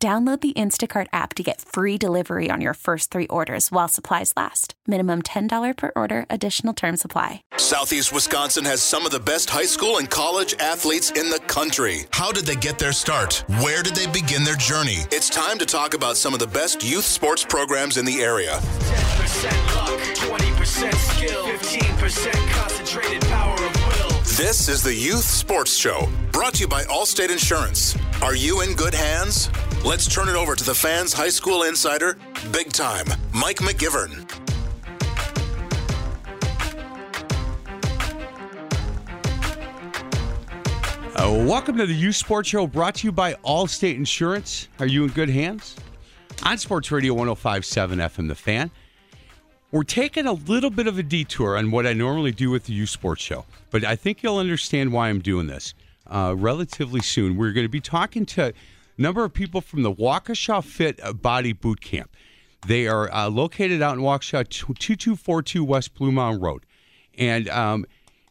Download the Instacart app to get free delivery on your first three orders while supplies last. Minimum $10 per order, additional term supply. Southeast Wisconsin has some of the best high school and college athletes in the country. How did they get their start? Where did they begin their journey? It's time to talk about some of the best youth sports programs in the area. 10% luck, 20% skill, 15% concentrated power of will. This is the Youth Sports Show, brought to you by Allstate Insurance. Are you in good hands? Let's turn it over to the fans' high school insider, big time, Mike McGivern. Uh, welcome to the U Sports Show brought to you by Allstate Insurance. Are you in good hands? On Sports Radio 1057 FM, The Fan. We're taking a little bit of a detour on what I normally do with the U Sports Show, but I think you'll understand why I'm doing this uh, relatively soon. We're going to be talking to number of people from the Waukesha Fit Body Boot Camp. They are uh, located out in Waukesha, 2242 West Bluemound Road. And um,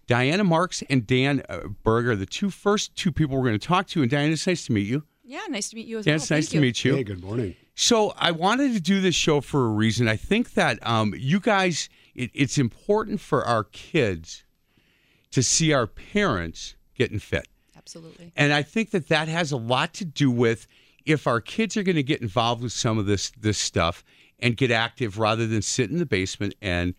Diana Marks and Dan uh, Berger, the two first two people we're going to talk to. And Diana, it's nice to meet you. Yeah, nice to meet you as Dan, well. it's nice Thank to you. meet you. Hey, good morning. So I wanted to do this show for a reason. I think that um, you guys, it, it's important for our kids to see our parents getting fit. Absolutely. And I think that that has a lot to do with if our kids are going to get involved with some of this this stuff and get active rather than sit in the basement and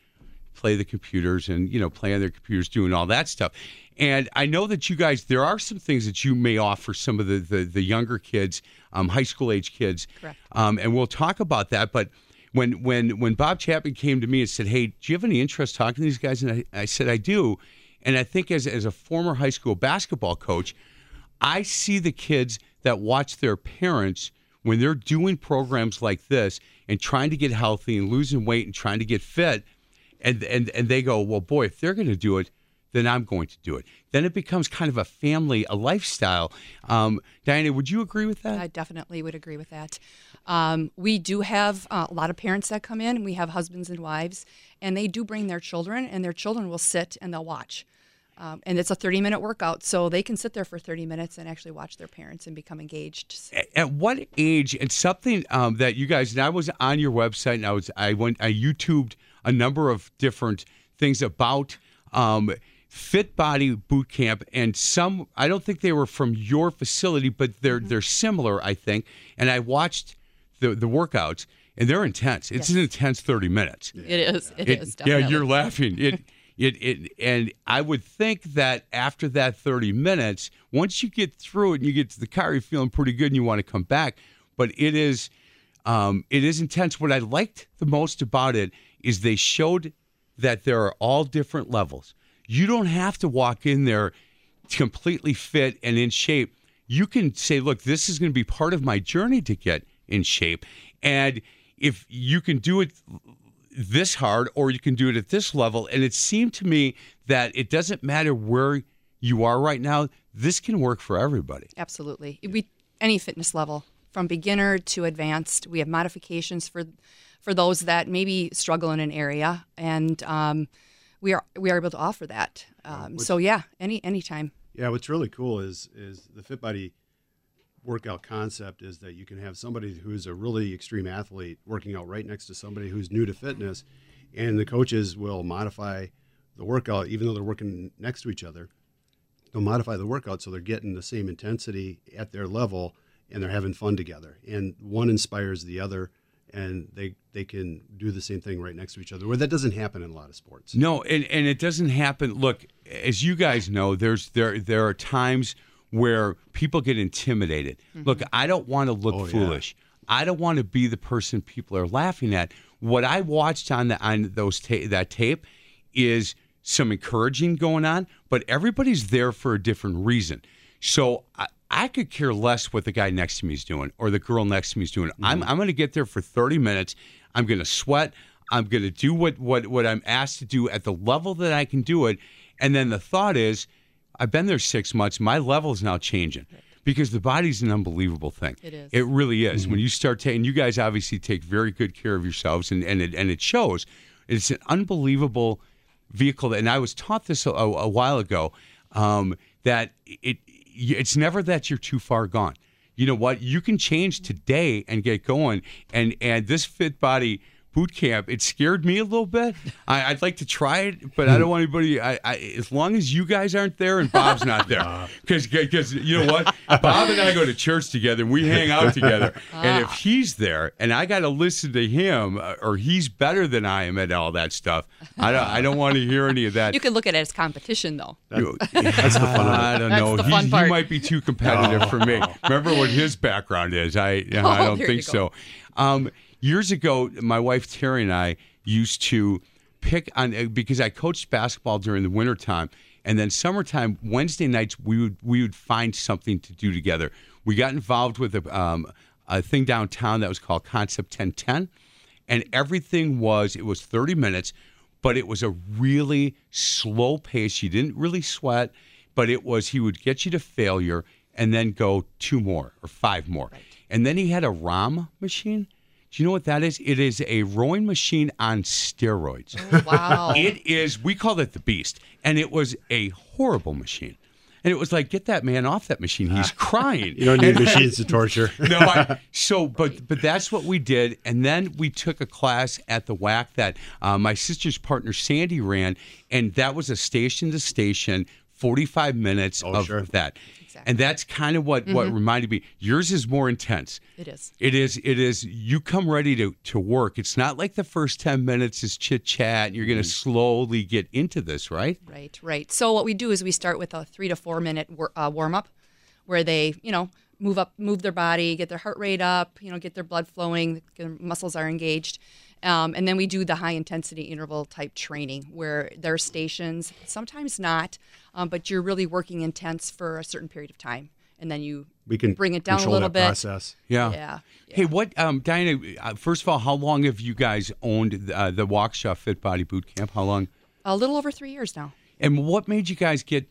play the computers and you know play on their computers doing all that stuff. And I know that you guys there are some things that you may offer some of the the, the younger kids, um, high school age kids. Correct. Um, and we'll talk about that, but. When, when when Bob Chapman came to me and said, "Hey, do you have any interest talking to these guys?" and I, I said, "I do," and I think as as a former high school basketball coach, I see the kids that watch their parents when they're doing programs like this and trying to get healthy and losing weight and trying to get fit, and and and they go, well, boy, if they're going to do it, then I'm going to do it. Then it becomes kind of a family, a lifestyle. Um, Diana, would you agree with that? I definitely would agree with that. Um, we do have uh, a lot of parents that come in. We have husbands and wives, and they do bring their children, and their children will sit and they'll watch. Um, and it's a 30 minute workout, so they can sit there for 30 minutes and actually watch their parents and become engaged. At- At what age? And something um, that you guys and I was on your website and I was I went I YouTubed a number of different things about um, Fit Body Boot Camp and some I don't think they were from your facility, but they're they're similar I think. And I watched the the workouts and they're intense. It's an intense thirty minutes. It is. It- It is. yeah, you're laughing. It, it, it, and I would think that after that 30 minutes, once you get through it and you get to the car, you're feeling pretty good and you want to come back. But it is, um, it is intense. What I liked the most about it is they showed that there are all different levels. You don't have to walk in there completely fit and in shape. You can say, look, this is going to be part of my journey to get in shape. And if you can do it this hard or you can do it at this level. And it seemed to me that it doesn't matter where you are right now, this can work for everybody. Absolutely. We any fitness level from beginner to advanced. We have modifications for for those that maybe struggle in an area, and um, we are we are able to offer that. Um, so yeah, any anytime. Yeah, what's really cool is is the Fit Body workout concept is that you can have somebody who's a really extreme athlete working out right next to somebody who's new to fitness, and the coaches will modify the workout even though they're working next to each other. They'll modify the workout so they're getting the same intensity at their level and they're having fun together. And one inspires the other, and they they can do the same thing right next to each other. Where that doesn't happen in a lot of sports. No, and, and it doesn't happen. Look, as you guys know, there's there there are times where people get intimidated. Mm-hmm. Look, I don't want to look Oh, yeah. foolish. I don't want to be the person people are laughing at. What I watched on the on those ta- that tape is some encouraging going on, but everybody's there for a different reason. So I, I could care less what the guy next to me is doing or the girl next to me is doing. I'm I'm going to get there for 30 minutes. I'm going to sweat. I'm going to do what what what I'm asked to do at the level that I can do it. And then the thought is, I've been there six months. My level is now changing. Because the body's an unbelievable thing. It is. It really is. When you start taking, you guys obviously take very good care of yourselves, and and it, and it shows. It's an unbelievable vehicle, and I was taught this a, a while ago um, that it it's never that you're too far gone. You know what? You can change today and get going, and and this fit body boot camp it scared me a little bit I, i'd like to try it but i don't want anybody I, I as long as you guys aren't there and bob's not there because because you know what bob and i go to church together and we hang out together and if he's there and i got to listen to him uh, or he's better than i am at all that stuff i don't i don't want to hear any of that You can look at it as competition, though. you- That's the fun of it. I don't know. the He- fun he, might be too competitive for me. Remember what his background is? I I don't Oh, think so. Um, years ago, my wife Terry and I used to pick on uh, because I coached basketball during the wintertime. And then summertime, Wednesday nights, we would we would find something to do together. We got involved with a, um, a thing downtown that was called Concept 1010 and everything was it was 30 minutes but it was a really slow pace you didn't really sweat but it was he would get you to failure and then go two more or five more and then he had a rom machine do you know what that is? It is a rowing machine on steroids. Wow. it is we called it the beast and it was a horrible machine. And it was like get that man off that machine. He's crying. You don't need machines to torture. no, I, so but but that's what we did, and then we took a class at the WAC that uh, my sister's partner Sandy ran, and that was a station to station, forty five minutes Oh, of sure. that, and that's kind of what what reminded me. Yours is more intense. It is. It is. It is. You come ready to to work. It's not like the first ten minutes is chit chat. You're going to slowly get into this, right? Right, right. So what we do is we start with a three to four minute wor- uh, warm up, where they, you know, move up, move their body, get their heart rate up, you know, get their blood flowing, their muscles are engaged, um, and then we do the high intensity interval type training where there are stations, sometimes not, um, but you're really working intense for a certain period of time, and then you We can bring it down a control little that bit. process. Yeah. Yeah, Hey, what, um, Diana? Uh, first of all, how long have you guys owned uh, the Waukesha Fit Body Boot Camp? How long? A little over three years now. And what made you guys get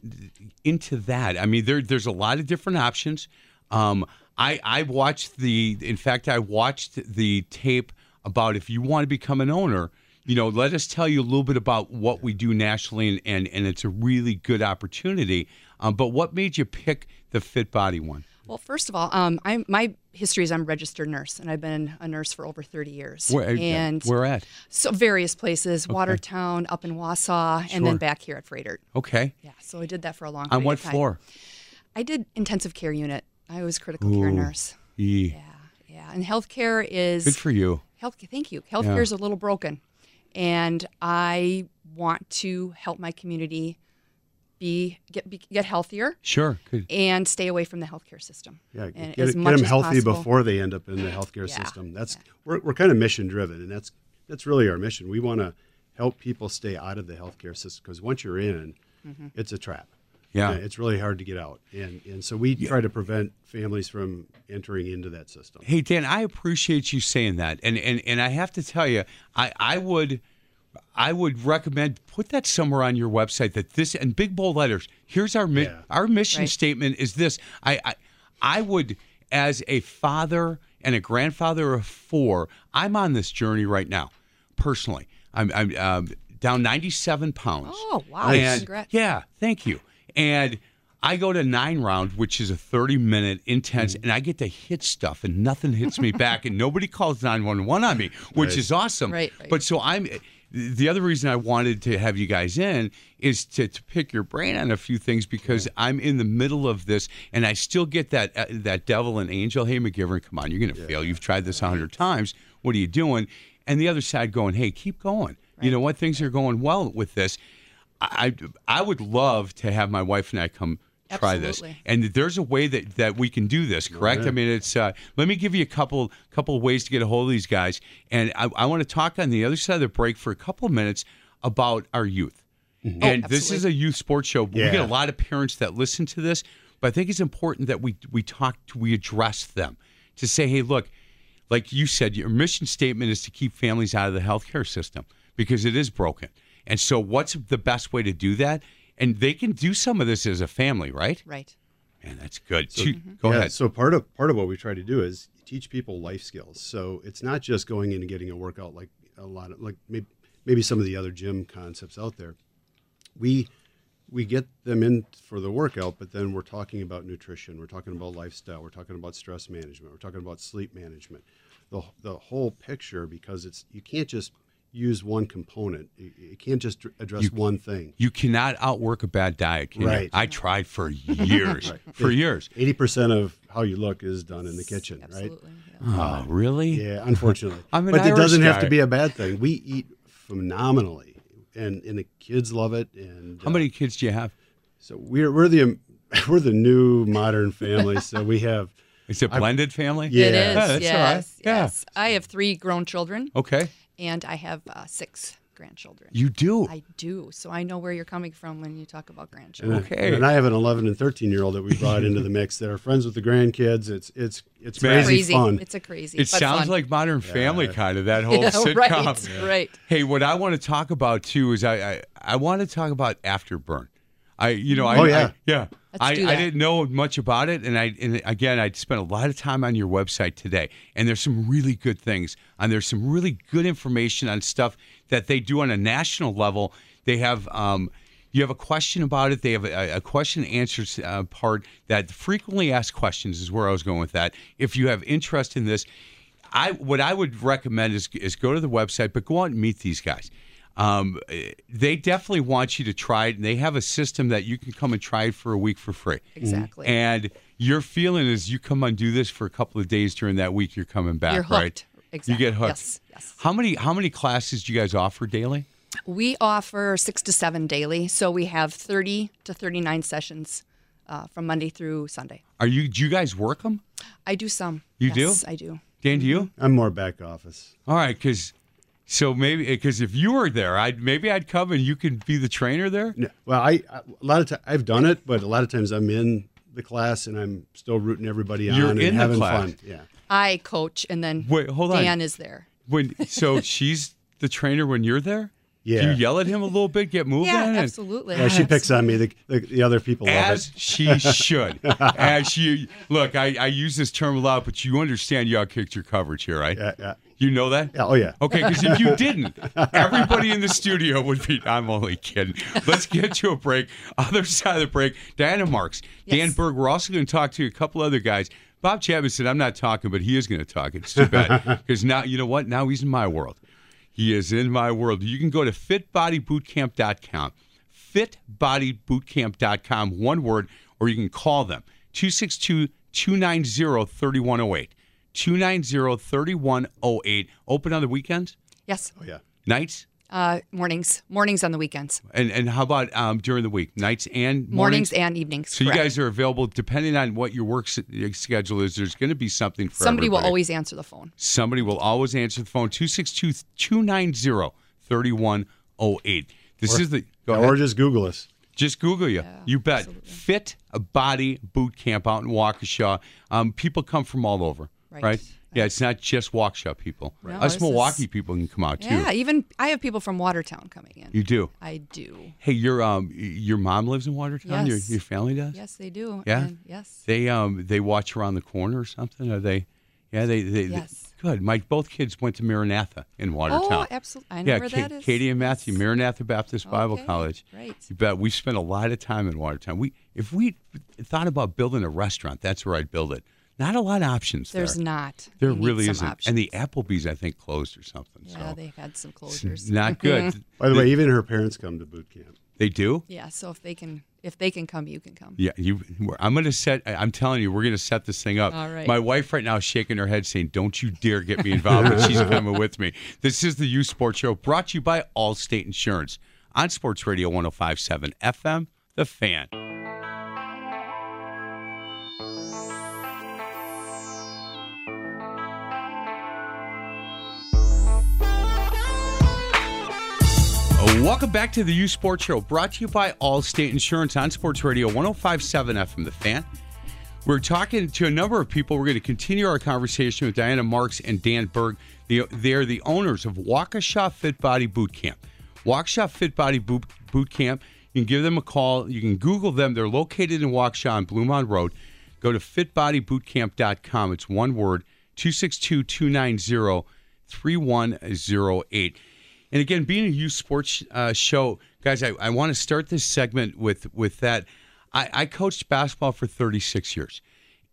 into that? I mean, there, there's a lot of different options. Um, I, I watched the, in fact, I watched the tape about if you want to become an owner. You know, let us tell you a little bit about what we do nationally, and, and, and it's a really good opportunity. Um, but what made you pick the Fit Body one? Well, first of all, um, I'm my history is I'm a registered nurse, and I've been a nurse for over 30 years. Where, and where at? So various places, Watertown, up in Wausau, and then back here at Froedtert. Okay. Yeah, so I did that for a long time. On what floor? I did intensive care unit. I was critical care nurse. Yee. Yeah, yeah. And healthcare is Good for you. Health. Thank you. Healthcare is a little broken, and I want to help my community be get be, get healthier Sure. Good. and stay away from the healthcare system. Yeah, and get, as get them healthy possible. before they end up in the healthcare Yeah, system. That's we're, we're kind of mission driven, and that's that's really our mission. We want to help people stay out of the healthcare system because once you're in, Mm-hmm. it's a trap. Yeah. It's really hard to get out, and and so we try to prevent families from entering into that system. Hey Dan, I appreciate you saying that, and and and I have to tell you, I I would. I would recommend put that somewhere on your website that this and big bold letters. Here's our mi- Yeah. our mission Right. statement is this. I, I I would as a father and a grandfather of four, I'm on this journey right now, personally. I'm I'm um, down 97 pounds. Oh, wow. And Congrats. yeah, thank you. And I go to nine round, which is a 30 minute intense, Mm-hmm. and I get to hit stuff, and nothing hits me back, and nobody calls 911 on me, which Right. is awesome. Right, right. But so I'm. The other reason I wanted to have you guys in is to, to pick your brain on a few things because I'm in the middle of this and I still get that uh, that devil and angel. Hey, McGivern, come on, you're going to fail. You've tried this a hundred times. What are you doing? And the other side going, hey, keep going. You know what? Things are going well with this. I I would love to have my wife and I come try this. And there's a way that, that we can do this, correct? I mean, it's. Uh, let me give you a couple couple of ways to get a hold of these guys, and I, I want to talk on the other side of the break for a couple of minutes about our youth. And this is a youth sports show. but We get a lot of parents that listen to this, but I think it's important that we we talk to, we address them to say, hey, look, like you said, your mission statement is to keep families out of the healthcare system because it is broken. And so, what's the best way to do that? And they can do some of this as a family, right? Right. And that's good. Two- mm-hmm. Go Yeah, ahead. So part of part of what we try to do is teach people life skills. So it's not just going in and getting a workout like a lot of like maybe, maybe some of the other gym concepts out there. We we get them in for the workout, but then we're talking about nutrition, we're talking about lifestyle, we're talking about stress management, we're talking about sleep management, the the whole picture because it's you can't just use one component. You, you can't just address You- one thing. You cannot outwork a bad diet, can you? Right. I tried for years. Right. For years. Eighty percent of how you look is done in the kitchen, right? Absolutely. yeah. Oh, really? Yeah, unfortunately. I'm an but it doesn't have to be a bad thing. We eat phenomenally, and and the kids love it. And How uh, many kids do you have? So we're we're the we're the new modern family. so we have It's a blended family? Yeah. It is. Yeah, that's all right. yes. Yeah. Yes. I have three grown children, Okay. And I have uh, six grandchildren. You do. I do. So I know where you're coming from when you talk about and, grandchildren. Okay. and I have an 11 and 13 year old that we brought into the mix. That are friends with the grandkids. It's it's it's Man. crazy, crazy. fun. It's a crazy. it but sounds fun. like Modern Family kind of that whole Yeah, sitcom. right. Right. Hey, what I want to talk about too is I I, I want to talk about Afterburn. I you know I, Oh, yeah. I- yeah Let's I, do I didn't know much about it and I and again I spent a lot of time on your website today and there's some really good things and there's some really good information on stuff that they do on a national level. They have um, you have a question about it. They have a, a question and answers uh, part that frequently asked questions is where I was going with that. If you have interest in this, I what I would recommend is is go to the website, but go out and meet these guys. Um, they definitely want you to try it, and they have a system that you can come and try it for a week for free. Exactly. And your feeling is you come and do this for a couple of days during that week, you're coming back, You're right? hooked. Exactly. You get hooked. Yes. Yes. How many how many classes do you guys offer daily? We offer six to seven daily, so we have 30 to 39 sessions uh, from Monday through Sunday. Are you do you guys work them? I do some. You do? I do. Dan, do you? I'm more back office. All right, because so maybe eh, because if you were there, I'd maybe I'd come and you could be the trainer there. No, well, I, I a lot of times I've done it, but a lot of times I'm in the class and I'm still rooting everybody on You're and in the having class. fun. Yeah. I coach, and then Wait, hold on. Dan is there. When so she's the trainer when you're there. Do Yeah. you yell at him a little bit, get moving? Yeah, and- absolutely. Yeah, she picks on me. The, the, the other people love As it. she should. As she look, I, I use this term a lot, but you understand y'all kicked your coverage here, right? Yeah, yeah. You know that? Yeah, oh, yeah. Okay, because if you didn't, everybody in the studio would be. I'm only kidding. Let's get to a break. Other side of the break, Diana Marks, Dan Berg. We're also going to talk to a couple other guys. Bob Chapman said, I'm not talking, but he is going to talk. It's too bad. Because now, you know what? Now he's in my world. He is in my world. You can go to fitbodybootcamp.com, fitbodybootcamp.com, one word, or you can call them 262 290 3108. 290 3108. Open on the weekends, Yes. Oh, yeah. nights, Uh, mornings. Mornings on the weekends. and and how about um, during the week, nights and Mornings, and evenings. So you guys are available depending on what your work schedule is. There's going to be something for Somebody will always answer the phone. Somebody will always answer the phone 262 290 3108. This is the go Yeah, ahead. or just Google us. Just Google you. you bet. Fit a Body Boot Camp out in Waukesha. Um, people come from all over, right? Right. Yeah, it's not just Waukesha people. No, Us Milwaukee is- people can come out too. Yeah, even I have people from Watertown coming in. You do. I do. Hey, your um, your mom lives in Watertown. Your, Yes. your family does. Yes, they do. Yeah? And yes. They um, they watch around the corner or something. Are they? Yeah, they. they Yes. good. My both kids went to Maranatha in Watertown. Oh, absolutely. I know yeah, where Ka- that is. Katie and Matthew, Yes. Maranatha Baptist Bible College. right. You bet. We spent a lot of time in Watertown. We, if we thought about building a restaurant, that's where I'd build it. Not a lot of options There's there. not. There We need really isn't. Options. And the Applebee's, I think, closed or something. yeah, so they've had some closures. not good. By the way, even her parents come to boot camp. they do. yeah, so if they can, if they can come, you can come. Yeah, you. I'm going to set. I'm telling you, we're going to set this thing up. All right. My wife right now is shaking her head, saying, "Don't you dare get me involved." but she's coming with me. This is the U Sports Show, brought to you by Allstate Insurance on Sports Radio 105.7 FM, The Fan. Welcome back to the U Sports Show, brought to you by Allstate Insurance on Sports Radio 1057 FM The Fan. We're talking to a number of people. We're going to continue our conversation with Diana Marks and Dan Berg. They, they're the owners of Waukesha Fit Body Boot Camp. Waukesha Fit Body Boot, Boot Camp. You can give them a call. You can Google them. They're located in Waukesha on Bluemound Road. Go to fitbodybootcamp.com. It's one word 262 290 3108. And again, being a youth sports uh, show, guys, I, I want to start this segment with with that. I, I coached basketball for 36 years,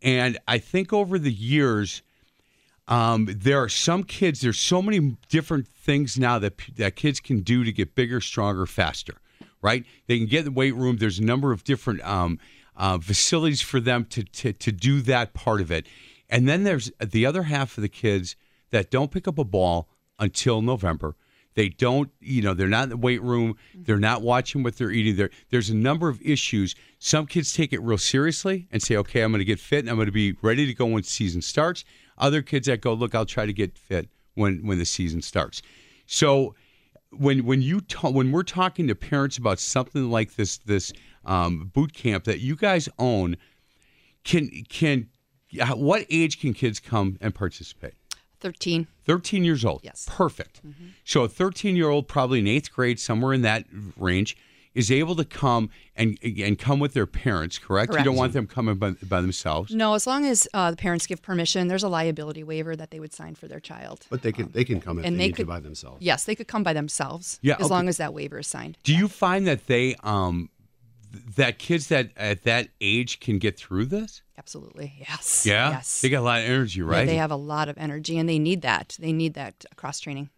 and I think over the years, um, there are some kids. There's so many different things now that that kids can do to get bigger, stronger, faster. Right? They can get in the weight room. There's a number of different um, uh, facilities for them to, to to do that part of it. And then there's the other half of the kids that don't pick up a ball until November. They don't, you know, they're not in the weight room. They're not watching what they're eating. There, there's a number of issues. Some kids take it real seriously and say, okay, I'm going to get fit and I'm going to be ready to go when season starts. Other kids that go, look, I'll try to get fit when when the season starts. So when when you ta- when we're talking to parents about something like this this um, boot camp that you guys own, can can what age can kids come and participate? 13. 13 years old. Yes. Perfect. So a 13 year old, probably in eighth grade, somewhere in that range, is able to come and and come with their parents. Correct. You don't want them coming by, by themselves. No, as long as uh, the parents give permission, there's a liability waiver that they would sign for their child. But they can they can come if and they, they need could- to by themselves. Yes, they could come by themselves. Yeah, as okay. long as that waiver is signed. Do you find that they um th- that kids that at that age can get through this? Absolutely. Yes. Yeah. Yes. They got a lot of energy, right? Yeah, they have a lot of energy, and they need that. They need that cross training.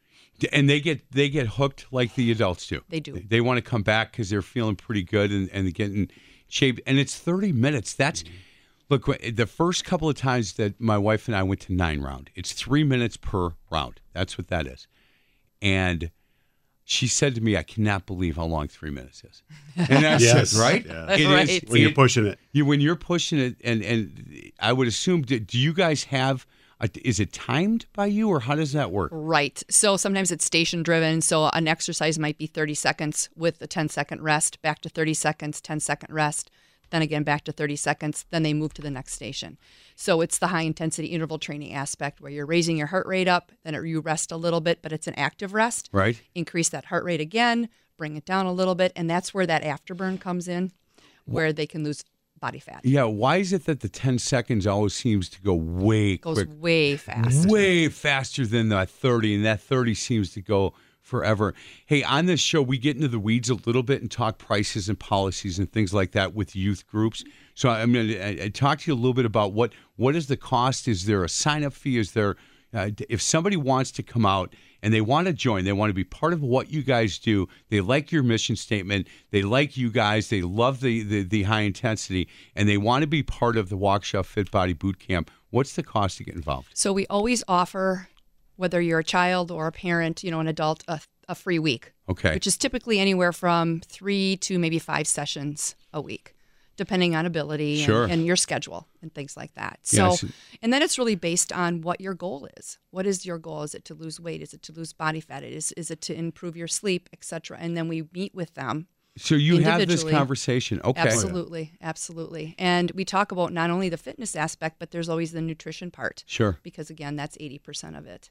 and they get they get hooked like the adults do. They do. They, want to come back because they're feeling pretty good and and getting shape. And it's thirty minutes. That's mm-hmm. look the first couple of times that my wife and I went to nine round. It's three minutes per round. That's what that is. And she said to me, "I cannot believe how long three minutes is." And that's Yes. it, right? Yeah. It is- Right. When you're pushing it. you when you're pushing it, and and I would assume, do, do you guys have? A, is it timed by you, or how does that work? Right. So sometimes it's station driven. So an exercise might be 30 seconds with a 10 second rest, back to 30 seconds, 10 second rest, then again back to 30 seconds, then they move to the next station. So it's the high intensity interval training aspect where you're raising your heart rate up, then you rest a little bit, but it's an active rest. Right. Increase that heart rate again, bring it down a little bit, and that's where that afterburn comes in, where they can lose body fat. Yeah. Why is it that the ten seconds always seems to go way Goes quick, way fast. way faster than that thirty, and that thirty seems to go forever. Hey, on this show, we get into the weeds a little bit and talk prices and policies and things like that with youth groups. So I'm going to talk to you a little bit about what what is the cost? Is there a sign up fee? Is there uh, if somebody wants to come out and they want to join, they want to be part of what you guys do. They like your mission statement. They like you guys. They love the the, the high intensity, and they want to be part of the Waukesha Fit Body Boot Camp. What's the cost to get involved? So we always offer, whether you're a child or a parent, you know, an adult, a, a free week. Okay. Which is typically anywhere from three to maybe five sessions a week, depending on ability Sure. and, and your schedule and things like that. So, Yes. and then it's really based on what your goal is. What is your goal? Is it to lose weight? Is it to lose body fat? Is is it to improve your sleep, etc. And then we meet with them So you have this conversation. Okay. Absolutely, absolutely. And we talk about not only the fitness aspect, but there's always the nutrition part. Sure. Because again, that's 80% of it.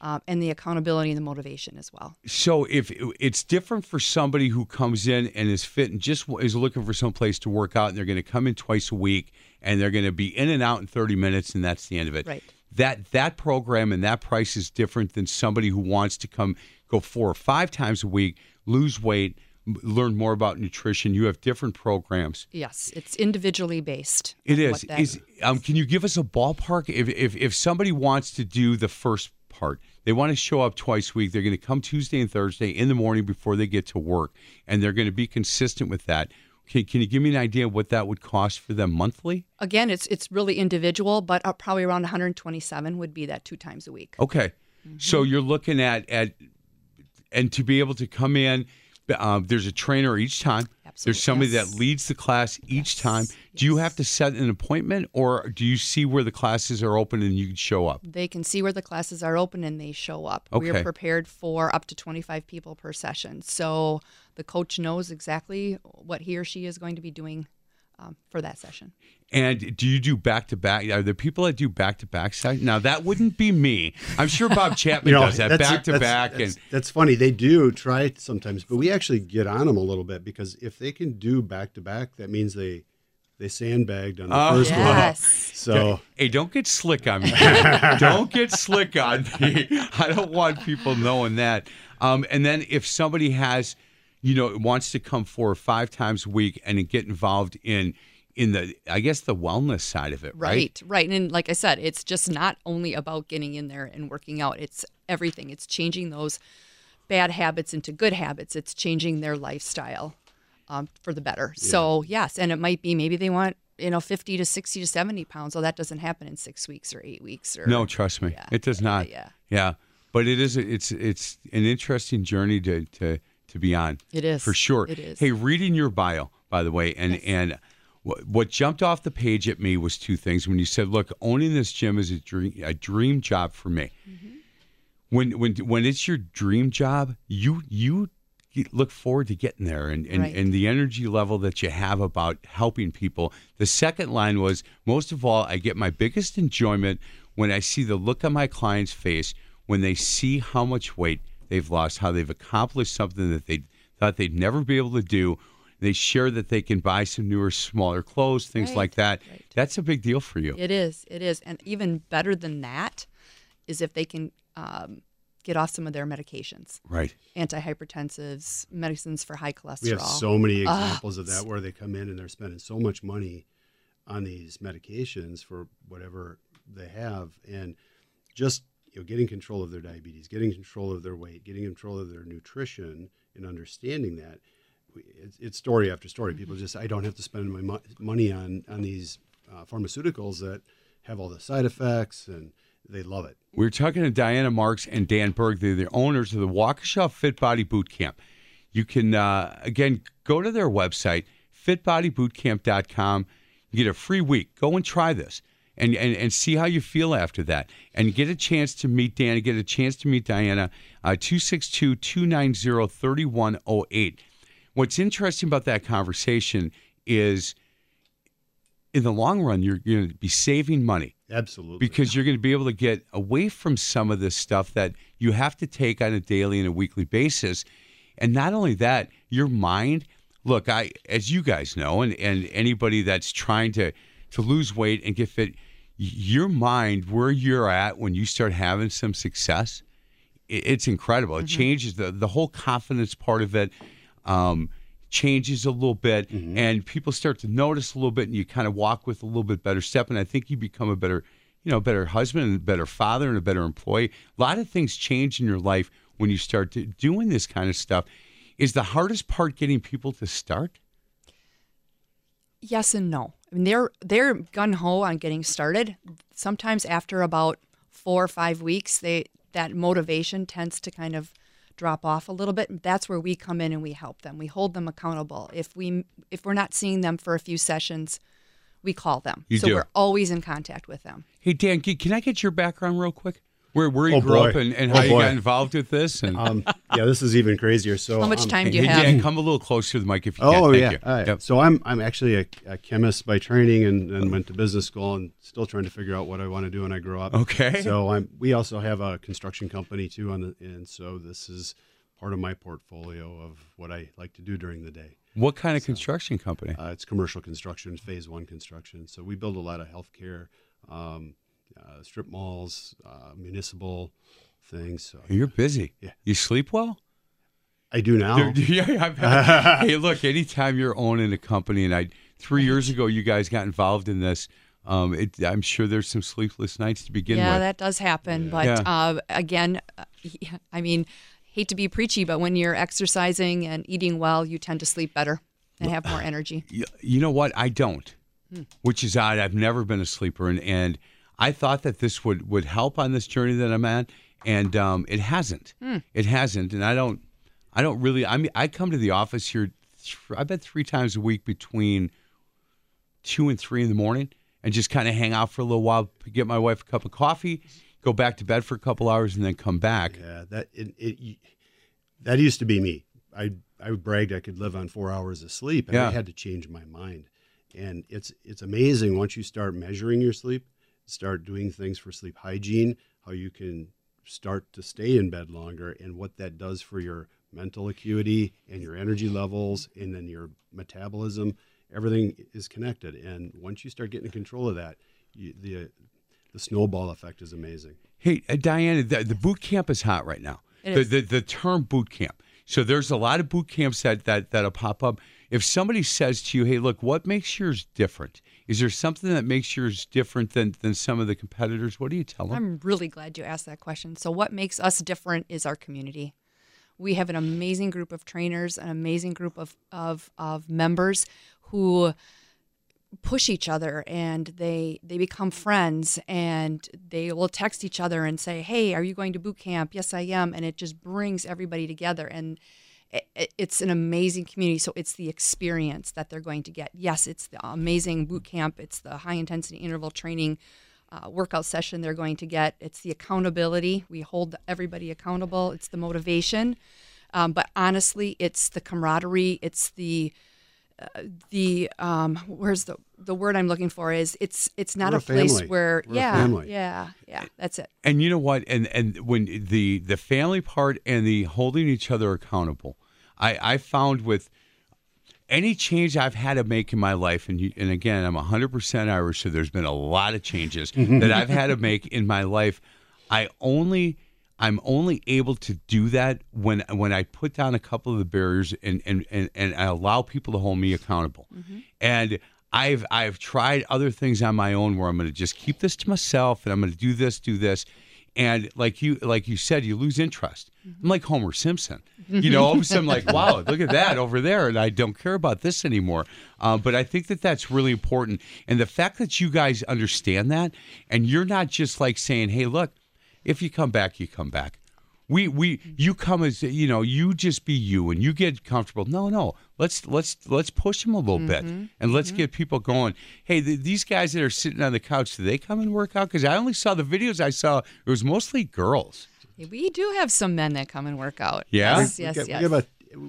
Um, and the accountability and the motivation as well. So if it's different for somebody who comes in and is fit and just is looking for some place to work out, and they're going to come in twice a week, and they're going to be in and out in 30 minutes, and that's the end of it. Right. That that program and that price is different than somebody who wants to come go four or five times a week, lose weight, learn more about nutrition. You have different programs. Yes, it's individually based. It is. on is. what that- Is um, can you give us a ballpark? If, if if somebody wants to do the first part, they want to show up twice a week. They're going to come Tuesday and Thursday in the morning before they get to work, and they're going to be consistent with that. Can, can you give me an idea of what that would cost for them monthly? Again, it's it's really individual, but uh, probably around 127 would be that two times a week. Okay, Mm-hmm. so you're looking at at and to be able to come in, um, there's a trainer each time. Absolutely, There's somebody yes. that leads the class each Yes, time. Do you have to set an appointment, or do you see where the classes are open and you can show up? They can see where the classes are open and they show up. We are prepared for up to 25 people per session. So the coach knows exactly what he or she is going to be doing um, for that session. And do you do back to back? Are there people that do back to back sessions? Now that wouldn't be me. I'm sure Bob Chapman does that back to back. That's, And that's funny. They do try it sometimes, but we actually get on them a little bit because if they can do back to back, that means they they sandbagged on the Oh. first Yes. one. So Hey, don't get slick on me. don't get slick on me. I don't want people knowing that. Um, and then if somebody has, you know, it wants to come four or five times a week and get involved in in the, I guess the wellness side of it, right? Right, right. And like I said, it's just not only about getting in there and working out, it's everything. It's changing those bad habits into good habits, it's changing their lifestyle um, for the better. So, yes, and it might be maybe they want, you know, 50 to 60 to 70 pounds. Well, that doesn't happen in six weeks or eight weeks. Or, No, trust me, Yeah, it does not. yeah. yeah. But it is. It's it's an interesting journey to to to be on. It is. for sure. It is. Hey, reading your bio, by the way, and and what, what jumped off the page at me was two things. When you said, "Look, owning this gym is a dream a dream job for me." Mm-hmm. When when when it's your dream job, you you look forward to getting there and, and, Right. and the energy level that you have about helping people. The second line was most of all, I get my biggest enjoyment when I see the look on my client's face when they see how much weight they've lost, how they've accomplished something that they thought they'd never be able to do. They share that they can buy some newer, smaller clothes, things Right, like that. right. That's a big deal for you. It is. It is. And even better than that is if they can um, get off some of their medications, right. antihypertensives, medicines for high cholesterol. we have so many examples of that where they come in and they're spending so much money on these medications for whatever they have, and just you know, getting control of their diabetes, getting control of their weight, getting control of their nutrition, and understanding that it's, it's story after story. People just, I don't have to spend my mo- money on on these uh, pharmaceuticals that have all the side effects, and they love it. We are talking to Diana Marks and Dan Berg. They're the owners of the Waukesha Fit Body Boot Camp. You can, uh, again, go to their website, fitbodybootcamp.com. You get a free week. Go and try this and, and, and see how you feel after that. And get a chance to meet Dan, get a chance to meet Diana, uh, 262 290 3108. What's interesting about that conversation is in the long run, you're going to be saving money Absolutely. because you're going to be able to get away from some of this stuff that you have to take on a daily and a weekly basis. And not only that, your mind, look, I as you guys know, and, and anybody that's trying to to lose weight and get fit, your mind, where you're at when you start having some success, it's incredible. It changes the the whole confidence part of it. Um, changes a little bit and people start to notice a little bit and you kind of walk with a little bit better step and i think you become a better you know better husband and a better father and a better employee a lot of things change in your life when you start to doing this kind of stuff is the hardest part getting people to start Yes and no. I mean, they're they're gun ho on getting started. Sometimes after about four or five weeks, they that motivation tends to kind of drop off a little bit. That's where we come in and we help them. We hold them accountable. If we if we're not seeing them for a few sessions, we call them. You so do. we're always in contact with them. hey dan can can i get your background real quick where where you Oh, grew boy. up and, and Oh, how you boy. got involved with this and um, yeah, this is even crazier. So How much um, time do you hey, have? dan come a little closer to the mic if you can Oh Thank yeah. you. All right. Yep. So I'm I'm actually a, a chemist by training and, and went to business school and still trying to figure out what I want to do when I grow up. Okay. So I'm we also have a construction company too on the and so this is part of my portfolio of what I like to do during the day. what kind of construction company Uh, it's commercial construction, phase one construction. So we build a lot of healthcare, um, uh, strip malls, uh, municipal things. So you're busy Yeah. you sleep well I do now. Yeah, hey, look, anytime you're owning a company, and I three years ago you guys got involved in this, um, it, I'm sure there's some sleepless nights to begin yeah, with. Yeah, that does happen. But Yeah. uh, again, uh, I mean, hate to be preachy, but when you're exercising and eating well, you tend to sleep better and have more energy. You know what? I don't, Hmm. which is odd. I've never been a sleeper, and, and I thought that this would would help on this journey that I'm at, and um, it hasn't. Hmm. It hasn't, and I don't. I don't really. I mean, I come to the office here th- I bet three times a week between two and three in the morning, and just kind of hang out for a little while, get my wife a cup of coffee, go back to bed for a couple hours, and then come back. Yeah, that it, it that used to be me. I I bragged I could live on four hours of sleep, and Yeah. I had to change my mind. And it's it's amazing once you start measuring your sleep, start doing things for sleep hygiene, how you can start to stay in bed longer, and what that does for your mental acuity and your energy levels, and then your metabolism. Everything is connected, and once you start getting control of that, you, the the snowball effect is amazing. Hey, uh, Diana, the, the boot camp is hot right now. It the, is. the the term boot camp. So there's a lot of boot camps that that that'll pop up. If somebody says to you, "Hey, look, what makes yours different?" Is there something that makes yours different than than some of the competitors? What do you tell them? I'm really glad you asked that question. So, what makes us different is our community. We have an amazing group of trainers, an amazing group of, of, of members who push each other and they they become friends and they will text each other and say hey are you going to boot camp yes i am and it just brings everybody together and it, it- it's an amazing community. So it's the experience that they're going to get. Yes it's the amazing boot camp. It's the high intensity interval training uh, workout session they're going to get. It's the accountability. We hold everybody accountable. It's the motivation. Um, but honestly it's the camaraderie. It's the the um where's the the word I'm looking for is it's it's not We're a a place family. where We're yeah yeah yeah that's it. And you know what? And and when the the family part and the holding each other accountable, I I found with any change I've had to make in my life, and you, and again, I'm 100% Irish, so there's been a lot of changes mm-hmm. that I've had to make in my life. I only I'm only able to do that when when I put down a couple of the barriers and and and, and I allow people to hold me accountable. Mm-hmm. And I've I've tried other things on my own where I'm going to just keep this to myself and I'm going to do this, do this. And like you like you said, you lose interest. I'm like Homer Simpson. You know, all of a sudden, like, wow, look at that over there, and I don't care about this anymore. Uh, but I think that that's really important, and the fact that you guys understand that, and you're not just like saying, "Hey, look, if you come back, you come back." We we you come as you know, you just be you, and you get comfortable. No, no, let's let's let's push them a little bit, mm-hmm. and let's mm-hmm. get people going. Hey, th- these guys that are sitting on the couch, do they come and work out? Because I only saw the videos I saw. It was mostly girls. we do have some men that come and work out Yeah? yes We yes get- we yes get about-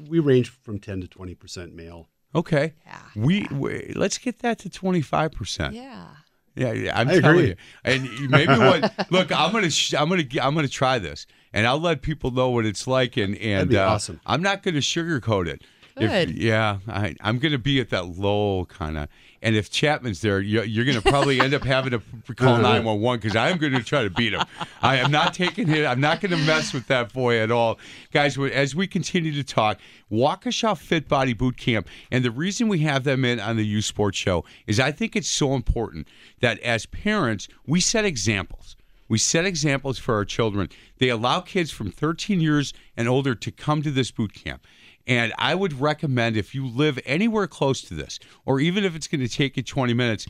we range from 10 to 20 percent male. Okay. Yeah, We, we let's get that to twenty five percent. yeah Yeah, yeah, I'm I telling agree. you. And maybe what? Look, I'm gonna, sh- I'm gonna, I'm gonna try this, and I'll let people know what it's like. And and uh, awesome. I'm not gonna sugarcoat it. If- Good. yeah, I, I'm gonna be at that low kind of. And if Chapman's there, you're, you're gonna probably end up having to call 911 because I'm gonna try to beat him. I am not taking it. I'm not gonna mess with that boy at all, guys. As we continue to talk, Waukesha Fit Body Boot Camp, and the reason we have them in on the U Sports Show is I think it's so important that as parents we set examples. We set examples for our children. They allow kids from 13 years and older to come to this boot camp. And I would recommend if you live anywhere close to this, or even if it's going to take you 20 minutes,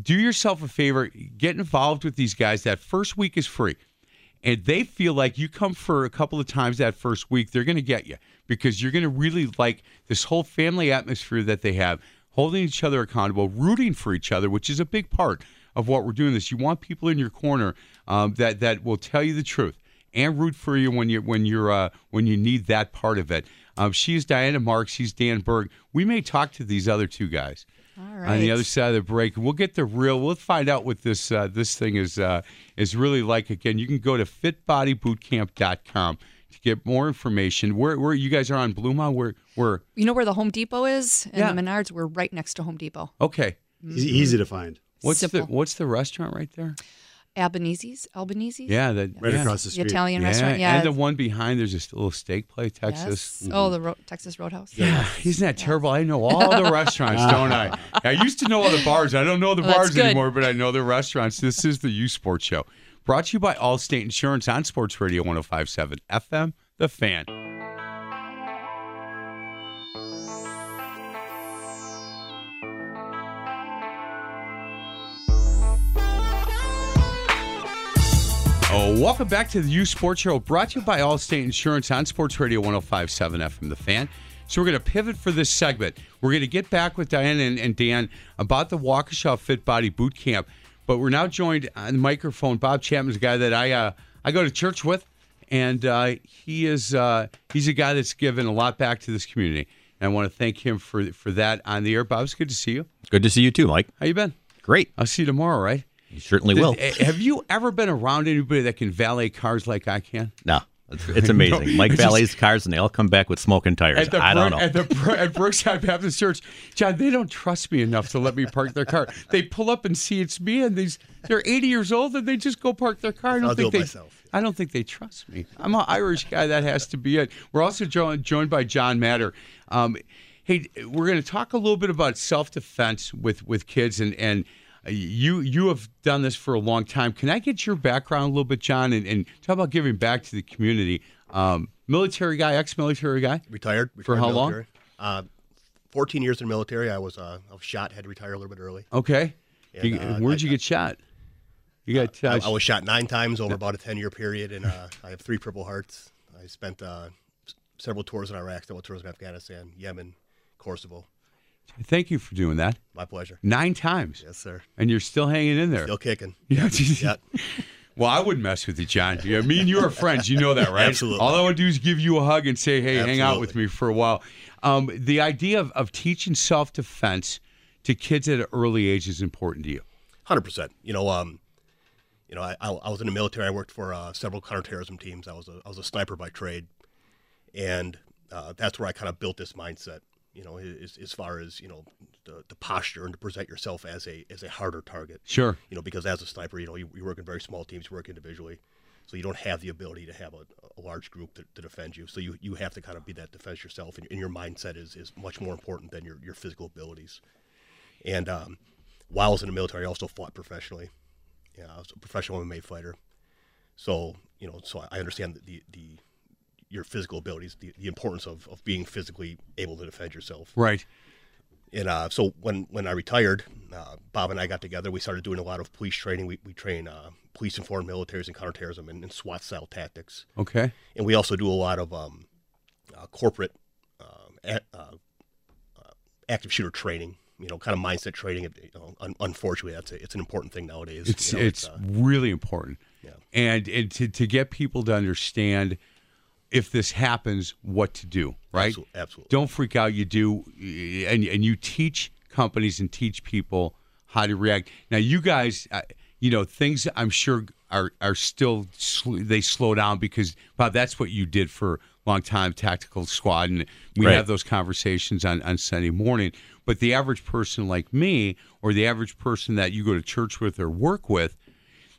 do yourself a favor, get involved with these guys. That first week is free. And they feel like you come for a couple of times that first week, they're going to get you because you're going to really like this whole family atmosphere that they have, holding each other accountable, rooting for each other, which is a big part of what we're doing. This you want people in your corner um, that that will tell you the truth and root for you when you when you're uh, when you need that part of it. Um, she's Diana Marks. He's Dan Berg. We may talk to these other two guys all on the other side of the break. We'll get the real. We'll find out what this uh, this thing is uh, is really like. Again, you can go to fitbodybootcamp.com to get more information. Where where you guys are on Bluma? Where where? you know where the Home Depot is and Yeah. the Menards we're right next to Home Depot Okay. Easy, easy to find. What's the what's the restaurant right there? Albanese's Albanese's Yeah, that Right yeah. across the the street. Italian Yeah, restaurant yeah and the one behind there's this little steak place, Texas. yes. Mm-hmm. oh the Ro- Texas Roadhouse Yeah, isn't that terrible? I know all the restaurants, don't I? I used to know all the bars. I don't know the Well, bars anymore, but I know the restaurants. This is the U Sports Show, brought to you by Allstate Insurance on Sports Radio 105.7 FM, The Fan. Welcome back to the U Sports Show, brought to you by Allstate Insurance on Sports Radio 105.7 FM, The Fan. So we're going to pivot for this segment. We're going to get back with Diane and, and Dan about the Waukesha Fit Body Boot Camp. But we're now joined on the microphone. Bob Chapman's a guy that I uh, I go to church with, and uh, he is uh, he's a guy that's given a lot back to this community. And I want to thank him for for that on the air. Bob, it's good to see you. Good to see you too, Mike. How you been? Great. I'll see you tomorrow, right? You certainly will. Have you ever been around anybody that can valet cars like I can? No, it's, it's amazing. No, Mike it's just- valets cars, and they all come back with smoking tires. At the I don't know. At the at Brookside Baptist Church, John, they don't trust me enough to let me park their car. They pull up and see it's me, and these they're 80 years old, and they just go park their car. I don't I'll do think it they. myself. I don't think they trust me. I'm an Irish guy. That has to be it. We're also joined joined by John Matter. Um, hey, we're going to talk a little bit about self defense with with kids, and and you you have done this for a long time. Can I get your background a little bit, John, and, and talk about giving back to the community? Um, military guy, ex-military guy. Retired. For retired how long? military. Uh, 14 years in the military. I was uh, I was shot. Had to retire a little bit early. Okay. And, You- uh, where'd I- you get shot? You got. I, Uh, I was shot nine times over about a 10 year period, and uh, I have three Purple Hearts. I spent uh, several tours in Iraq, several tours in Afghanistan, Yemen, Kosovo. Thank you for doing that. My pleasure. Nine times, Yes, sir. and you're still hanging in there. Still kicking. Yeah. Yeah. Well, I wouldn't mess with you, John. Yeah, me and you are friends. You know that, right? Absolutely. All I would do is give you a hug and say, "Hey, hang out with me for a while." Um, the idea of, of teaching self defense to kids at an early age is important to you. Hundred percent. You know, um, you know, I, I, I was in the military. I worked for uh, several counterterrorism teams. I was a, I was a sniper by trade, and uh, that's where I kind of built this mindset. You know, as, as far as you know, the, the posture and to present yourself as a as a harder target. Sure. You know, because as a sniper, you know, you, you work in very small teams, you work individually, so you don't have the ability to have a, a large group to, to defend you. So you, you have to kind of be that defense yourself, and, and your mindset is, is much more important than your, your physical abilities. And um, while I was in the military, I also fought professionally. Yeah, I was a professional MMA fighter. So you know, so I understand the the, the your physical abilities, the, the importance of, of being physically able to defend yourself. Right. And uh, so when when I retired, uh, Bob and I got together. We started doing a lot of police training. We, we train uh, police and foreign militaries and counterterrorism and, and SWAT style tactics. Okay. And we also do a lot of um, uh, corporate um, a, uh, uh, active shooter training. You know, kind of mindset training. You know, un- unfortunately, that's a, it's an important thing nowadays. It's You know, it's uh, really important. Yeah. And and to, to get people to understand if this happens, what to do, right? Absol- absolutely. Don't freak out. You do, and and you teach companies and teach people how to react. Now, you guys, uh, you know, things I'm sure are are still sl- they slow down because Bob, that's what you did for a long time, tactical squad, and we Right. have those conversations on on Sunday morning. But the average person like me, or the average person that you go to church with or work with,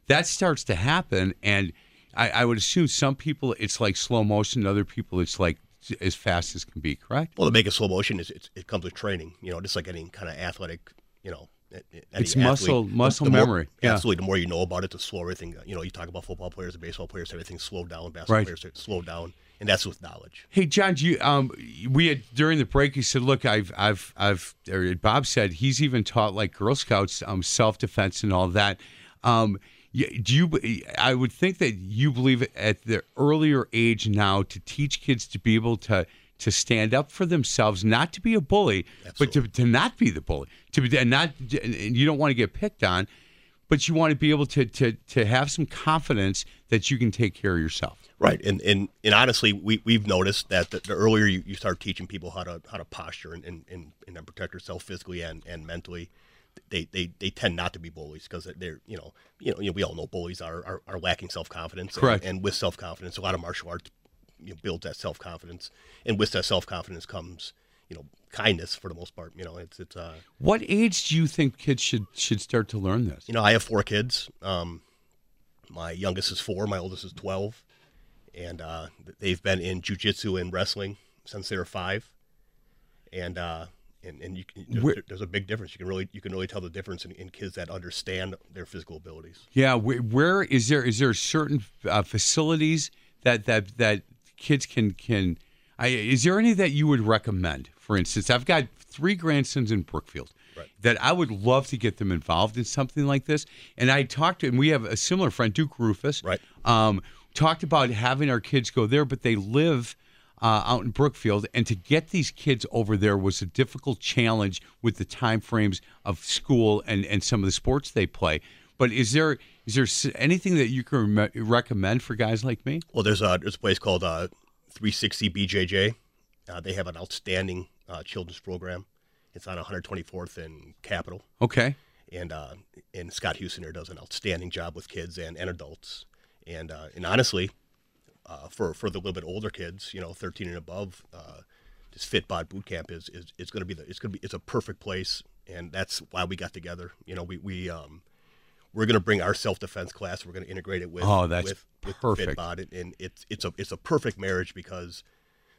that starts to happen and I, I would assume some people it's like slow motion other people it's like as fast as can be correct Well, to make it slow motion is it, it comes with training. You know, just like any kind of athletic, you know, a- a- It's muscle- athlete. muscle The more- memory, yeah. Absolutely. The more you know about it, the slower everything. You know, you talk about football players and baseball players, everything's slowed down. Basketball Right. players slowed down, and that's with knowledge. hey john do you um we had during the break you said look i've i've i've bob said he's even taught like girl scouts um self-defense and all that um do you i would think that you believe at the earlier age now to teach kids to be able to to stand up for themselves not to be a bully but to, to not be the bully to be and not and you don't want to get picked on but you want to be able to to to have some confidence that you can take care of yourself. Right, and and, and honestly, we we've noticed that the, the earlier you, you start teaching people how to how to posture and and, and, and protect yourself physically and, and mentally, they, they they tend not to be bullies because they're you know you know, you know we all know bullies are are, are lacking self confidence. Correct. And, with self confidence, a lot of martial arts you know, builds that self confidence, and with that self confidence comes you know kindness for the most part. You know, it's it's uh What age do you think kids should should start to learn this? you know, I have four kids. Um, my youngest is four. My oldest is twelve, and uh, they've been in jujitsu and wrestling since they were five. And uh, and and you, can- Where- there- there's a big difference. You can really you can really tell the difference in, in kids that understand their physical abilities. Yeah, where, where is there is there certain uh, facilities that that that kids can can? I, is there any that you would recommend? For instance, I've got three grandsons in Brookfield Right. that I would love to get them involved in something like this. And I talked to, and we have a similar friend, Duke Roufus. Right. Um, talked about having our kids go there, but they live uh, out in Brookfield, and to get these kids over there was a difficult challenge with the time frames of school and, and some of the sports they play. But is there is there anything that you can re- recommend for guys like me? Well, there's a there's a place called uh, 360 BJJ. Uh, they have an outstanding uh, children's program. It's on 124th and Capitol, Okay. and uh, and Scott Houston does an outstanding job with kids and, and adults. And uh, and honestly, uh, for for the little bit older kids, you know, 13 and above, uh, this Fit Body boot camp is is it's going to be the it's going to be it's a perfect place, and that's why we got together. You know, we we um we're going to bring our self defense class. We're going to integrate it with Oh, that's with, with perfect. Fit Body, and- and it's it's a it's a perfect marriage because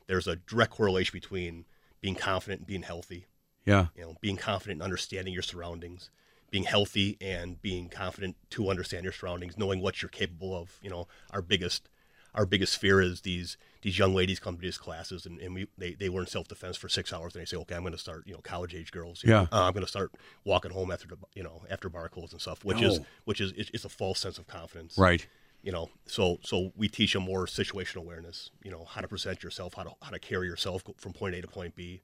there's a direct correlation between being confident and being healthy. Yeah. You know, being confident and understanding your surroundings, being healthy and being confident to understand your surroundings, knowing what you're capable of. You know, our biggest our biggest fear is these these young ladies come to these classes and, and we they, they learn self defense for six hours and they say, okay, I'm going to start you know college age girls. Yeah. uh, I'm going to start walking home after the you know after bar close and stuff, which is which is it's, it's a false sense of confidence Right. you know so so we teach them more situational awareness you know how to present yourself how to how to carry yourself from point a to point b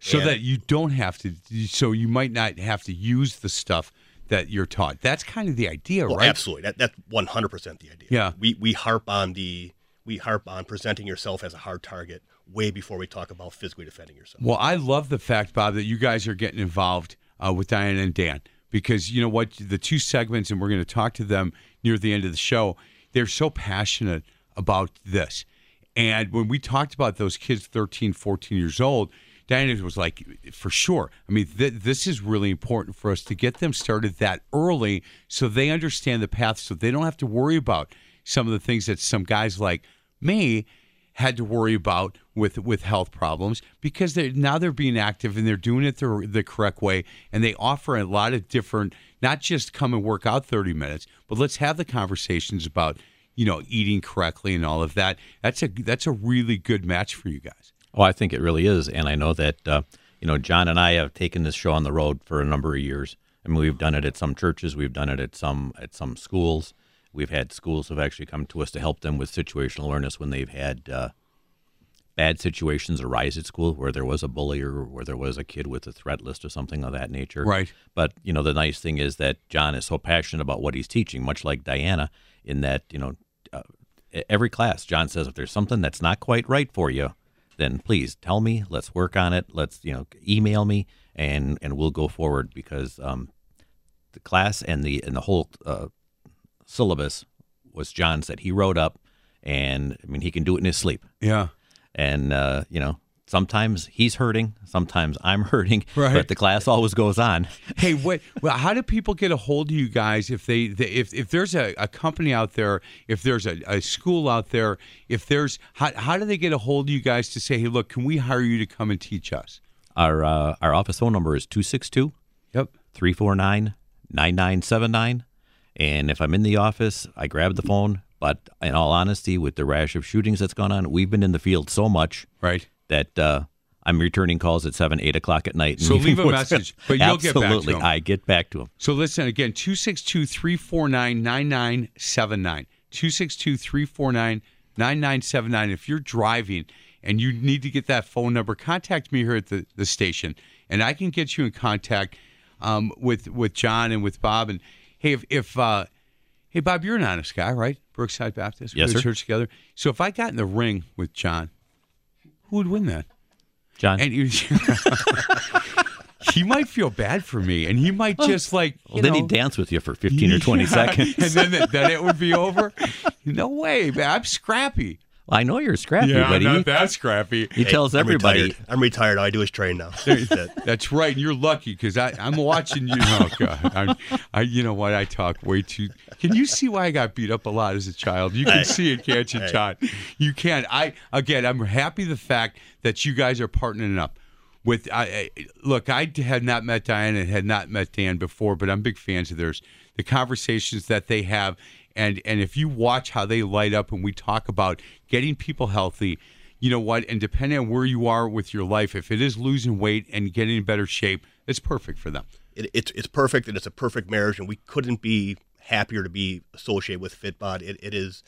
So And- that you don't have to. So you might not have to use the stuff that you're taught. That's kind of the idea, well right? absolutely that, that's 100% the idea Yeah. we we harp on the we harp on presenting yourself as a hard target way before we talk about physically defending yourself Well, I love the fact, Bob, that you guys are getting involved uh, with Diana and Dan because you know what? The two segments, and we're going to talk to them near the end of the show, they're so passionate about this. And when we talked about those kids 13, 14 years old, Diana was like, for sure. I mean, th- this is really important for us to get them started that early so they understand the path so they don't have to worry about some of the things that some guys like me had to worry about with with health problems because they now they're being active and they're doing it the, the correct way and they offer a lot of different not just come and work out 30 minutes but let's have the conversations about you know eating correctly and all of that that's a that's a really good match for you guys Oh, I think it really is, and I know that uh, you know John and I have taken this show on the road for a number of years. I mean, we've done it at some churches, we've done it at some at some schools. We've had schools who've actually come to us to help them with situational awareness when they've had uh, bad situations arise at school, where there was a bully or where there was a kid with a threat list or something of that nature. Right. But you know, the nice thing is that John is so passionate about what he's teaching, much like Diana, in that you know, uh, every class, John says, if there's something that's not quite right for you, then please tell me. Let's work on it. Let's you know, email me, and and we'll go forward because um, the class and the and the whole uh, syllabus was John's that he wrote up, and I mean he can do it in his sleep, yeah and uh, you know. Sometimes he's hurting, sometimes I'm hurting, Right. but the class always goes on. hey what well how do people get a hold of you guys if they, they if, if there's a, a company out there if there's a, a school out there if there's how, how do they get a hold of you guys to say hey look can we hire you to come and teach us Our uh, our office phone number is 262 yep 349 9979. And if I'm in the office, I grab the phone. But in all honesty, with the rash of shootings that's gone on, we've been in the field so much right that uh, I'm returning calls at 7, 8 o'clock at night. and So leave a message, but you'll get back to Absolutely. 'em. I get back to them. So listen again 262 349 9979. 262 349 9979. If you're driving and you need to get that phone number, contact me here at the, the station and I can get you in contact um, with with John and with Bob. And hey, if, if uh, hey, Bob, you're an honest guy, right? Brookside Baptist. We Yes, go to sir. church together. So if I got in the ring with John, who would win that? John, And he, he might feel bad for me, and he might oh, just like. well, you then know, he'd dance with you for 15 or 20 Yeah, seconds. and then then it would be over. No way, man. I'm scrappy. Well, I know you're scrappy, yeah, but not that scrappy. he tells I'm everybody. retired. i'm retired all i do is train now That's right. and You're lucky because I'm watching you. Oh God, I'm, I. You know what? I talk way too. Can you see why I got beat up a lot as a child? You can Hey. see it, can't you, Hey. John? You can. I again. I'm happy the fact that you guys are partnering up. With I, I look, I had not met Diana and had not met Dan before, but I'm big fans of theirs. The conversations that they have, and and if you watch how they light up, and we talk about getting people healthy, you know what? And depending on where you are with your life, if it is losing weight and getting in better shape, it's perfect for them. it, it's it's perfect and it's a perfect marriage and we couldn't be happier to be associated with Fit Body. It, it is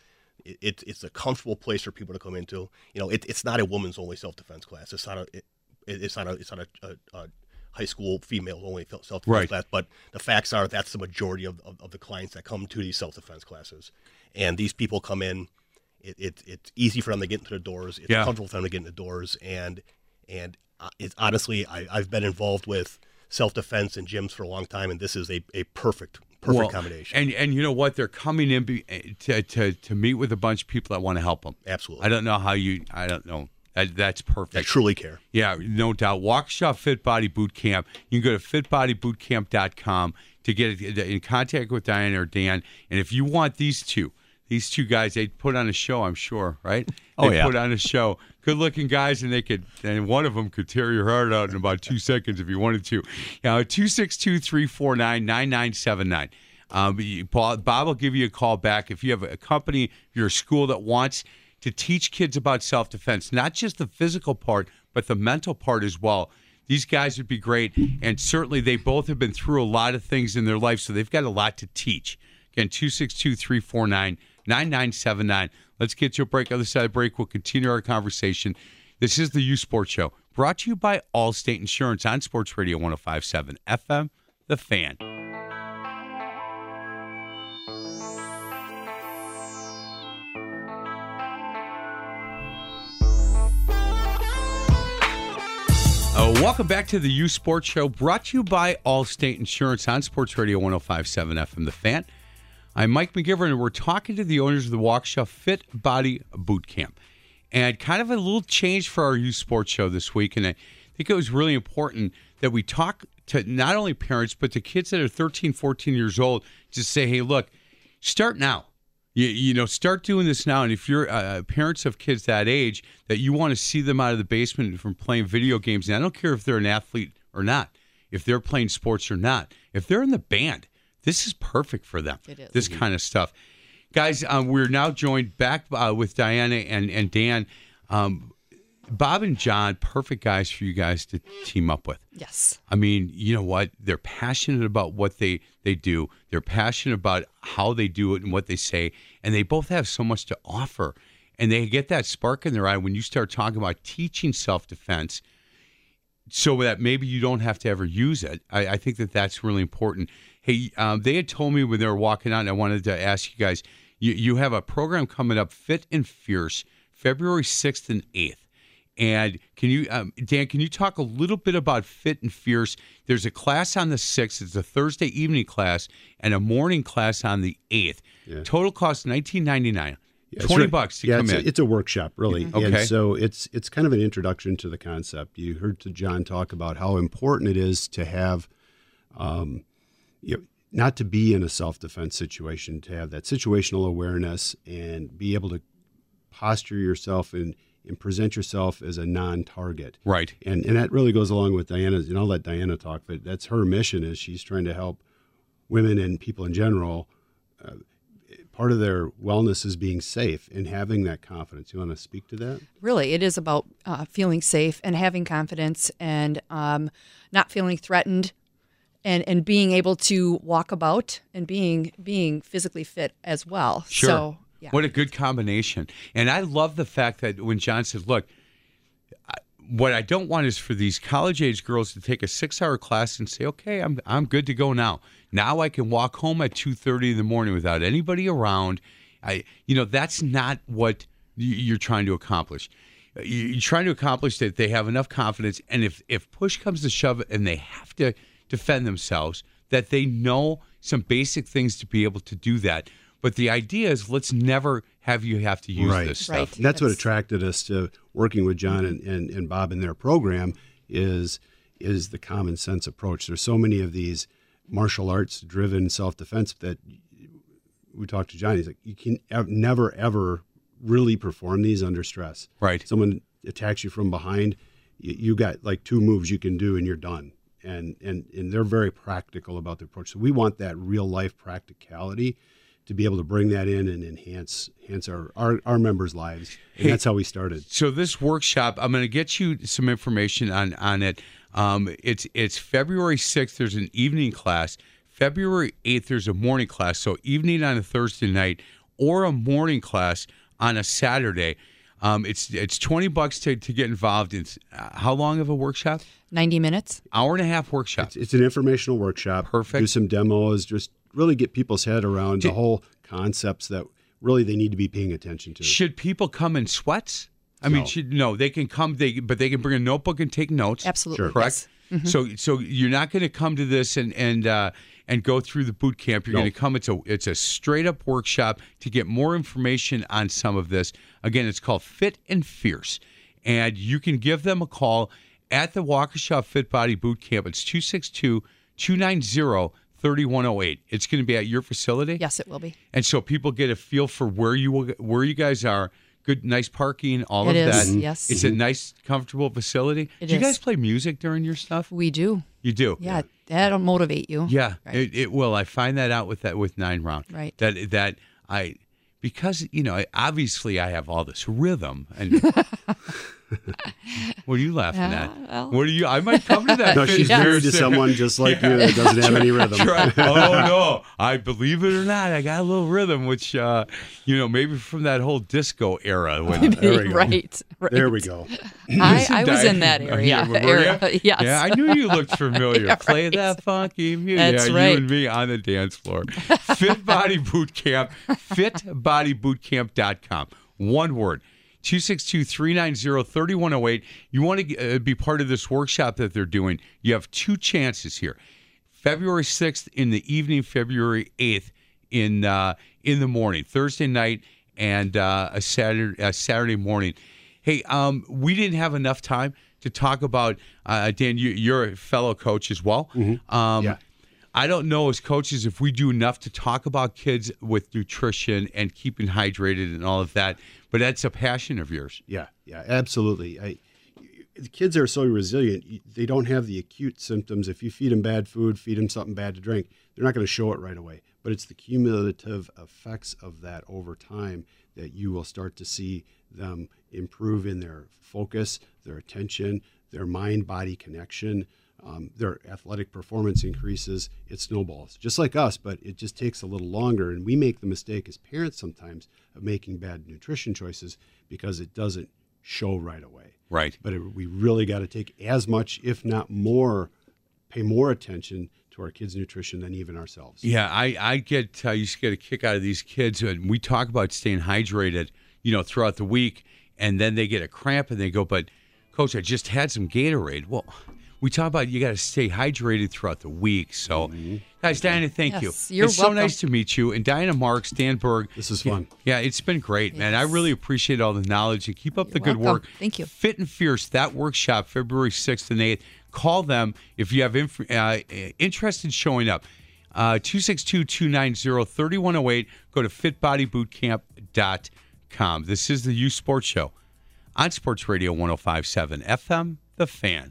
it, it, it's a comfortable place for people to come into. You know, it, it's not a woman's only self defense class. It's not a it, it's not a it's not a, a, a high school female only self defense Right. class. But the facts are that's the majority of, of, of the clients that come to these self defense classes, and these people come in. It, it, it's easy for them to get into the doors. It's Yeah. comfortable for them to get into the doors, and and uh, it's honestly I, I've been involved with self defense and gyms for a long time, and this is a, a perfect perfect Well, combination. And and you know what? They're coming in be, eh, to, to to meet with a bunch of people that want to help them. Absolutely. I don't know how you. I don't know. That, that's perfect. They truly care. Yeah, no doubt. Waukesha Fit Body Boot Camp. You can go to fitbodybootcamp.com to get in contact with Diane or Dan. And if you want these two, these two guys, they put on a show, I'm sure, right? Oh, they yeah. put on a show. Good looking guys, and they could, and one of them could tear your heart out in about two seconds if you wanted to. Now, 262 349 9979. Um, Bob will give you a call back if you have a company, your school that wants to teach kids about self defense, not just the physical part, but the mental part as well. These guys would be great. And certainly they both have been through a lot of things in their life, so they've got a lot to teach. Again, 262 349 9979. Let's get to a break. Other side of the break, we'll continue our conversation. This is the Youth Sports Show, brought to you by Allstate Insurance on Sports Radio 1057 FM, The Fan. Uh, welcome back to the Youth Sports Show, brought to you by Allstate Insurance on Sports Radio 1057 FM The Fan. I'm Mike McGivern, and we're talking to the owners of the Waukesha Fit Body Boot Camp. And kind of a little change for our Youth Sports Show this week. And I think it was really important that we talk to not only parents, but to kids that are 13, 14 years old to say, hey, look, start now. You, you know, start doing this now. And if you're uh, parents of kids that age, that you want to see them out of the basement from playing video games, and I don't care if they're an athlete or not, if they're playing sports or not, if they're in the band, this is perfect for them. It is. This kind of stuff. Guys, um, we're now joined back uh, with Diana and, and Dan. Um, Bob and John, perfect guys for you guys to team up with. Yes. I mean, you know what? They're passionate about what they they do. They're passionate about how they do it and what they say, and they both have so much to offer. And they get that spark in their eye when you start talking about teaching self defense, so that maybe you don't have to ever use it. I, I think that that's really important. Hey, um, they had told me when they were walking out, and I wanted to ask you guys. You you have a program coming up, Fit and Fierce, February sixth and eighth. And can you, um, Dan, can you talk a little bit about Fit and Fierce? There's a class on the 6th. It's a Thursday evening class and a morning class on the 8th. Total cost 19.99. Yeah, it's 20 re- bucks to yeah, come it's in. A, it's a workshop, really. Okay. And so it's it's kind of an introduction to the concept. You heard to John talk about how important it is to have, um, you know, not to be in a self defense situation, to have that situational awareness and be able to posture yourself and, and present yourself as a non target. right. And and that really goes along with Diana's. And I'll let Diana talk, but that's her mission. Is she's trying to help women and people in general. Uh, part of their wellness is being safe and having that confidence. You want to speak to that? Really, it is about uh, feeling safe and having confidence and um, not feeling threatened and, and being able to walk about and being being physically fit as well. Sure. So, yeah. What a good combination. And I love the fact that when John says, look, what I don't want is for these college age girls to take a six hour class and say, okay, I'm, I'm good to go now. Now I can walk home at 2.30 in the morning without anybody around. I, you know, that's not what you're trying to accomplish. Uh, you- You're trying to accomplish that they have enough confidence, and if if push comes to shove, and they have to defend themselves, that they know some basic things to be able to do that. But the idea is, let's never have you have to use Right. this stuff. Right. That's what attracted us to working with John and, and, and Bob in their program is is the common sense approach. There's so many of these martial arts driven self defense that we talked to John. He's like, you can never ever really perform these under stress. Right. Someone attacks you from behind, you, you got like two moves you can do and you're done. And and and they're very practical about the approach. So we want that real life practicality to be able to bring that in and enhance enhance our our, our members' lives. And that's how we started. So this workshop, I'm going to get you some information on on it. Um, it's it's February 6th. There's an evening class. February 8th. There's a morning class. So evening on a Thursday night, or a morning class on a Saturday. Um, it's it's twenty bucks to, to get involved. in. uh, how long of a workshop? 90 minutes. Hour and a half workshop. It's, it's an informational workshop. Perfect. Do some demos, just really get people's head around the whole concepts that really they need to be paying attention to. Should people come in sweats? I mean, No. should, no, they can come, they but they can bring a notebook and take notes. Absolutely. Sure. correct. Yes. So so you're not going to come to this and and uh, and go through the boot camp. You're No. going to come. It's a it's a straight up workshop to get more information on some of this. Again, it's called Fit and Fierce, and you can give them a call at the Waukesha Fit Body Boot Camp. It's 262 290 3108. It's going to be at your facility. Yes, it will be. And so people get a feel for where you will, where you guys are. Good, nice parking, all It of is, that. yes. it's a mm-hmm. nice, comfortable facility. It Do you is. guys play music during your stuff? We do. You do. Yeah, that'll motivate you. Yeah, Right. it, it will. I find that out with that with nine round. Right. That that I because you know obviously I have all this rhythm and. what are you laughing Yeah, at? well. What are you? I might come to that. no, she's and married to someone just like you that doesn't have any rhythm. Right. Oh no! I believe it or not, I got a little rhythm, which uh, you know maybe from that whole disco era when There we go. right, right. There we go. I, I was in that area. were era. Yes. Yeah, I knew you looked familiar. Yeah, Play that funky music. That's yeah, right. You and me on the dance floor. Fit Body Boot Camp, fitbodybootcamp.com. One word. 262-390-3108. You want to uh, be part of this workshop that they're doing. You have two chances here. February 6th in the evening, February 8th in uh, in the morning, Thursday night and uh, a Saturday a Saturday morning. Hey, um, we didn't have enough time to talk about uh, Dan. You, you're a fellow coach as well. Um, Yeah. I don't know as coaches if we do enough to talk about kids with nutrition and keeping hydrated and all of that, but that's a passion of yours. Yeah, yeah, absolutely. I, the kids are so resilient; they don't have the acute symptoms. If you feed them bad food, feed them something bad to drink, they're not going to show it right away. But it's the cumulative effects of that over time that you will start to see them improve in their focus, their attention, their mind-body connection. Um, their athletic performance increases. It snowballs, just like us, but it just takes a little longer. And we make the mistake as parents sometimes of making bad nutrition choices because it doesn't show right away. Right. But it, we really got to take as much, if not more, pay more attention to our kids' nutrition than even ourselves. Yeah, I, I get I used to get a kick out of these kids and we talk about staying hydrated, you know, throughout the week, and then they get a cramp and they go, but coach, I just had some Gatorade. Well, we talk about you got to stay hydrated throughout the week. So, guys, Diana, thank Yes, you. you're it's so nice to meet you. And Diana Marks, Dan Berg. This is fun. Yeah, it's been great, man. I really appreciate all the knowledge and keep up the good welcome. work. Thank you. Fit and Fierce, that workshop, February 6th and 8th. Call them if you have inf- uh, interest in showing up. Uh, 262 290 3108. Go to fitbodybootcamp.com. This is the Youth Sports Show on Sports Radio 1057 FM, The Fan.